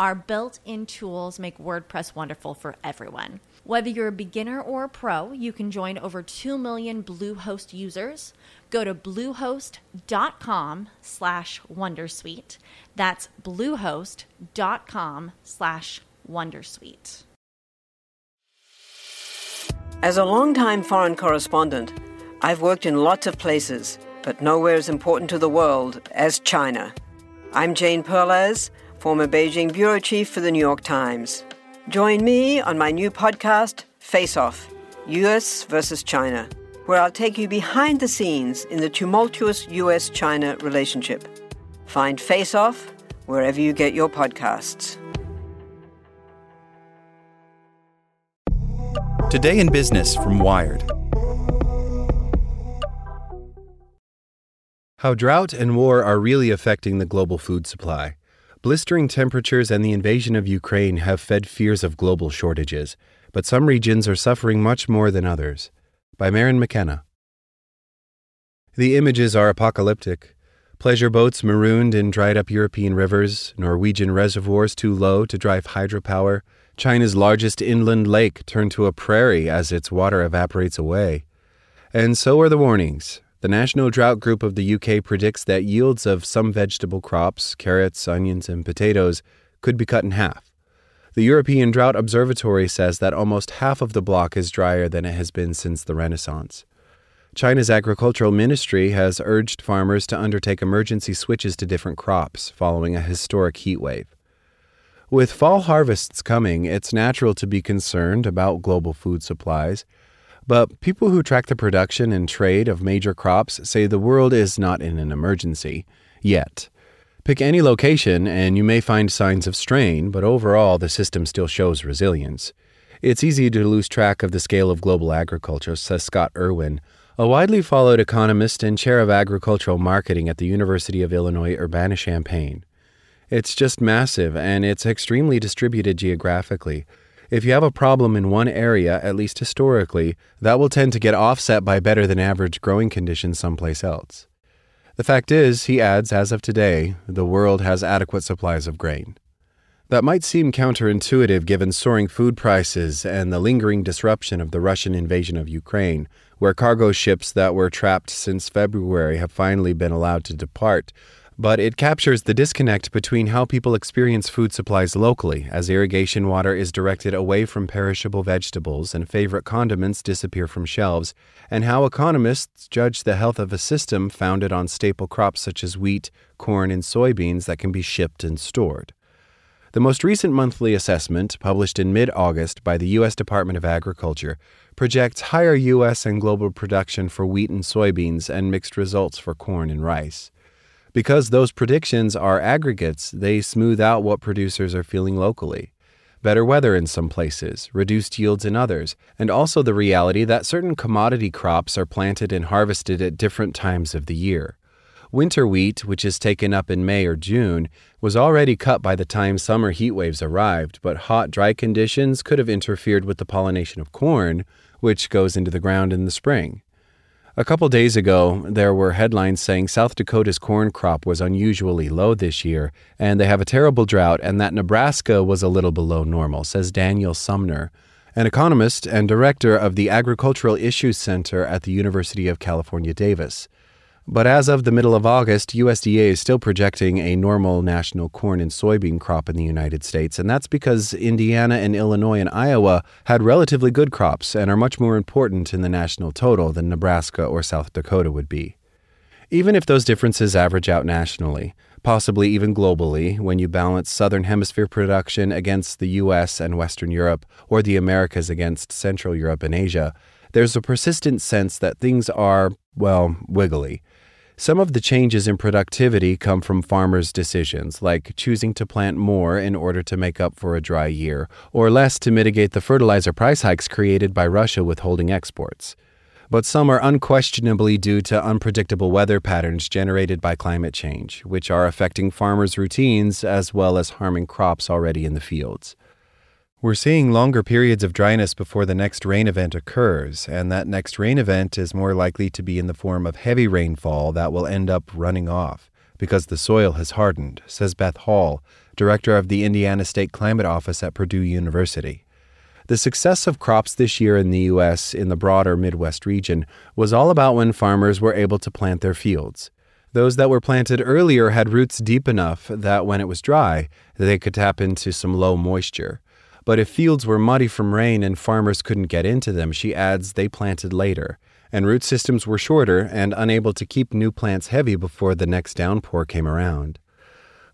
Our built in tools make WordPress wonderful for everyone. Whether you're a beginner or a pro, you can join over 2 million Bluehost users. Go to bluehost.com slash wondersuite. That's bluehost.com slash wondersuite. As a longtime foreign correspondent, I've worked in lots of places, but nowhere as important to the world as China. I'm Jane Perlez former Beijing bureau chief for the New York Times. Join me on my new podcast, Face Off US versus China, where I'll take you behind the scenes in the tumultuous US China relationship. Find Face Off wherever you get your podcasts. Today in Business from Wired. How drought and war are really affecting the global food supply. Blistering temperatures and the invasion of Ukraine have fed fears of global shortages, but some regions are suffering much more than others. By Maryn McKenna. The images are apocalyptic. Pleasure boats marooned in dried up European rivers, Norwegian reservoirs too low to drive hydropower, China's largest inland lake turned to a prairie as its water evaporates away. And so are the warnings the National Drought Group of the UK predicts that yields of some vegetable crops, carrots, onions, and potatoes, could be cut in half. The European Drought Observatory says that almost half of the bloc is drier than it has been since the Renaissance. China's agricultural ministry has urged farmers to undertake emergency switches to different crops following a historic heat wave. With fall harvests coming, it's natural to be concerned about global food supplies. But people who track the production and trade of major crops say the world is not in an emergency yet. Pick any location and you may find signs of strain, but overall the system still shows resilience. It's easy to lose track of the scale of global agriculture, says Scott Irwin, a widely followed economist and chair of agricultural marketing at the University of Illinois Urbana Champaign. It's just massive and it's extremely distributed geographically, if you have a problem in one area, at least historically, that will tend to get offset by better than average growing conditions someplace else. The fact is, he adds, as of today, the world has adequate supplies of grain. That might seem counterintuitive given soaring food prices and the lingering disruption of the Russian invasion of Ukraine, where cargo ships that were trapped since February have finally been allowed to depart, but it captures the disconnect between how people experience food supplies locally, as irrigation water is directed away from perishable vegetables and favorite condiments disappear from shelves, and how economists judge the health of a system founded on staple crops such as wheat, corn, and soybeans that can be shipped and stored. The most recent monthly assessment, published in mid August by the U.S. Department of Agriculture, projects higher U.S. and global production for wheat and soybeans and mixed results for corn and rice. Because those predictions are aggregates, they smooth out what producers are feeling locally. Better weather in some places, reduced yields in others, and also the reality that certain commodity crops are planted and harvested at different times of the year. Winter wheat, which is taken up in May or June, was already cut by the time summer heat waves arrived, but hot, dry conditions could have interfered with the pollination of corn, which goes into the ground in the spring. A couple days ago, there were headlines saying South Dakota's corn crop was unusually low this year, and they have a terrible drought, and that Nebraska was a little below normal, says Daniel Sumner, an economist and director of the Agricultural Issues Center at the University of California, Davis. But as of the middle of August, USDA is still projecting a normal national corn and soybean crop in the United States, and that's because Indiana and Illinois and Iowa had relatively good crops and are much more important in the national total than Nebraska or South Dakota would be. Even if those differences average out nationally, possibly even globally, when you balance Southern Hemisphere production against the US and Western Europe, or the Americas against Central Europe and Asia, there's a persistent sense that things are, well, wiggly. Some of the changes in productivity come from farmers' decisions, like choosing to plant more in order to make up for a dry year, or less to mitigate the fertilizer price hikes created by Russia withholding exports. But some are unquestionably due to unpredictable weather patterns generated by climate change, which are affecting farmers' routines as well as harming crops already in the fields. We're seeing longer periods of dryness before the next rain event occurs, and that next rain event is more likely to be in the form of heavy rainfall that will end up running off because the soil has hardened, says Beth Hall, director of the Indiana State Climate Office at Purdue University. The success of crops this year in the U.S. in the broader Midwest region was all about when farmers were able to plant their fields. Those that were planted earlier had roots deep enough that when it was dry, they could tap into some low moisture. But if fields were muddy from rain and farmers couldn't get into them, she adds they planted later, and root systems were shorter and unable to keep new plants heavy before the next downpour came around.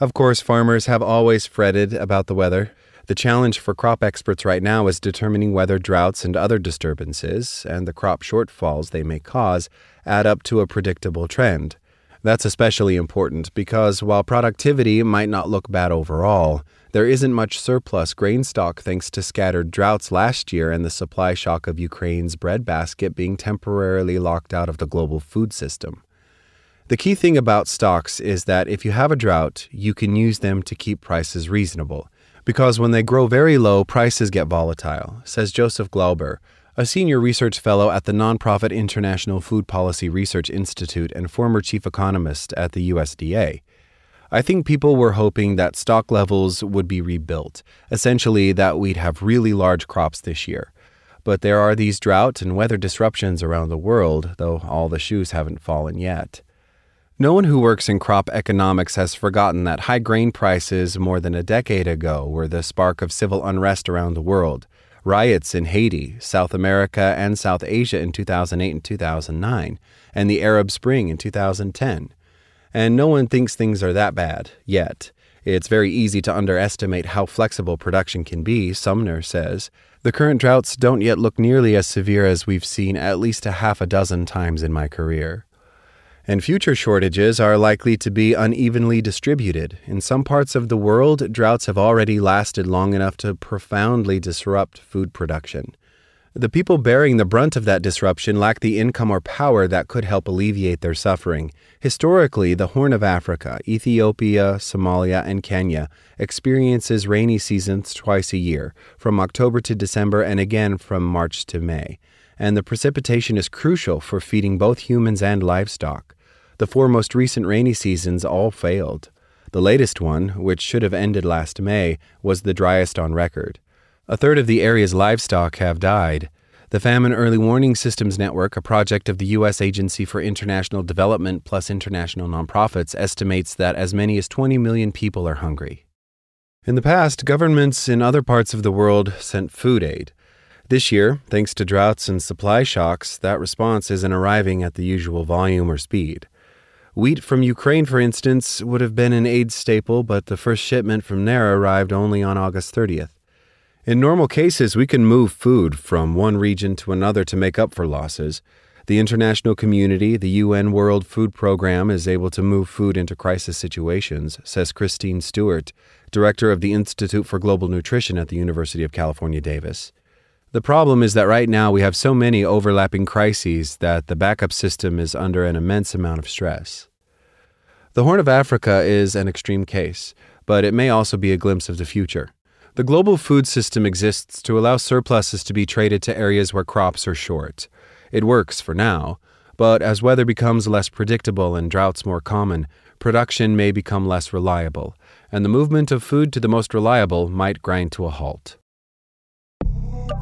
Of course, farmers have always fretted about the weather. The challenge for crop experts right now is determining whether droughts and other disturbances, and the crop shortfalls they may cause, add up to a predictable trend. That's especially important because while productivity might not look bad overall, there isn't much surplus grain stock thanks to scattered droughts last year and the supply shock of Ukraine's breadbasket being temporarily locked out of the global food system. The key thing about stocks is that if you have a drought, you can use them to keep prices reasonable. Because when they grow very low, prices get volatile, says Joseph Glauber, a senior research fellow at the nonprofit International Food Policy Research Institute and former chief economist at the USDA. I think people were hoping that stock levels would be rebuilt, essentially, that we'd have really large crops this year. But there are these drought and weather disruptions around the world, though all the shoes haven't fallen yet. No one who works in crop economics has forgotten that high grain prices more than a decade ago were the spark of civil unrest around the world. Riots in Haiti, South America, and South Asia in 2008 and 2009, and the Arab Spring in 2010. And no one thinks things are that bad yet. It's very easy to underestimate how flexible production can be, Sumner says. The current droughts don't yet look nearly as severe as we've seen at least a half a dozen times in my career. And future shortages are likely to be unevenly distributed. In some parts of the world, droughts have already lasted long enough to profoundly disrupt food production. The people bearing the brunt of that disruption lack the income or power that could help alleviate their suffering. Historically, the Horn of Africa, Ethiopia, Somalia, and Kenya experiences rainy seasons twice a year, from October to December and again from March to May. And the precipitation is crucial for feeding both humans and livestock. The four most recent rainy seasons all failed. The latest one, which should have ended last May, was the driest on record. A third of the area's livestock have died. The Famine Early Warning Systems Network, a project of the U.S. Agency for International Development plus international nonprofits, estimates that as many as 20 million people are hungry. In the past, governments in other parts of the world sent food aid. This year, thanks to droughts and supply shocks, that response isn't arriving at the usual volume or speed. Wheat from Ukraine, for instance, would have been an aid staple, but the first shipment from there arrived only on August 30th. In normal cases, we can move food from one region to another to make up for losses. The international community, the UN World Food Program, is able to move food into crisis situations, says Christine Stewart, director of the Institute for Global Nutrition at the University of California, Davis. The problem is that right now we have so many overlapping crises that the backup system is under an immense amount of stress. The Horn of Africa is an extreme case, but it may also be a glimpse of the future. The global food system exists to allow surpluses to be traded to areas where crops are short. It works for now, but as weather becomes less predictable and droughts more common, production may become less reliable, and the movement of food to the most reliable might grind to a halt.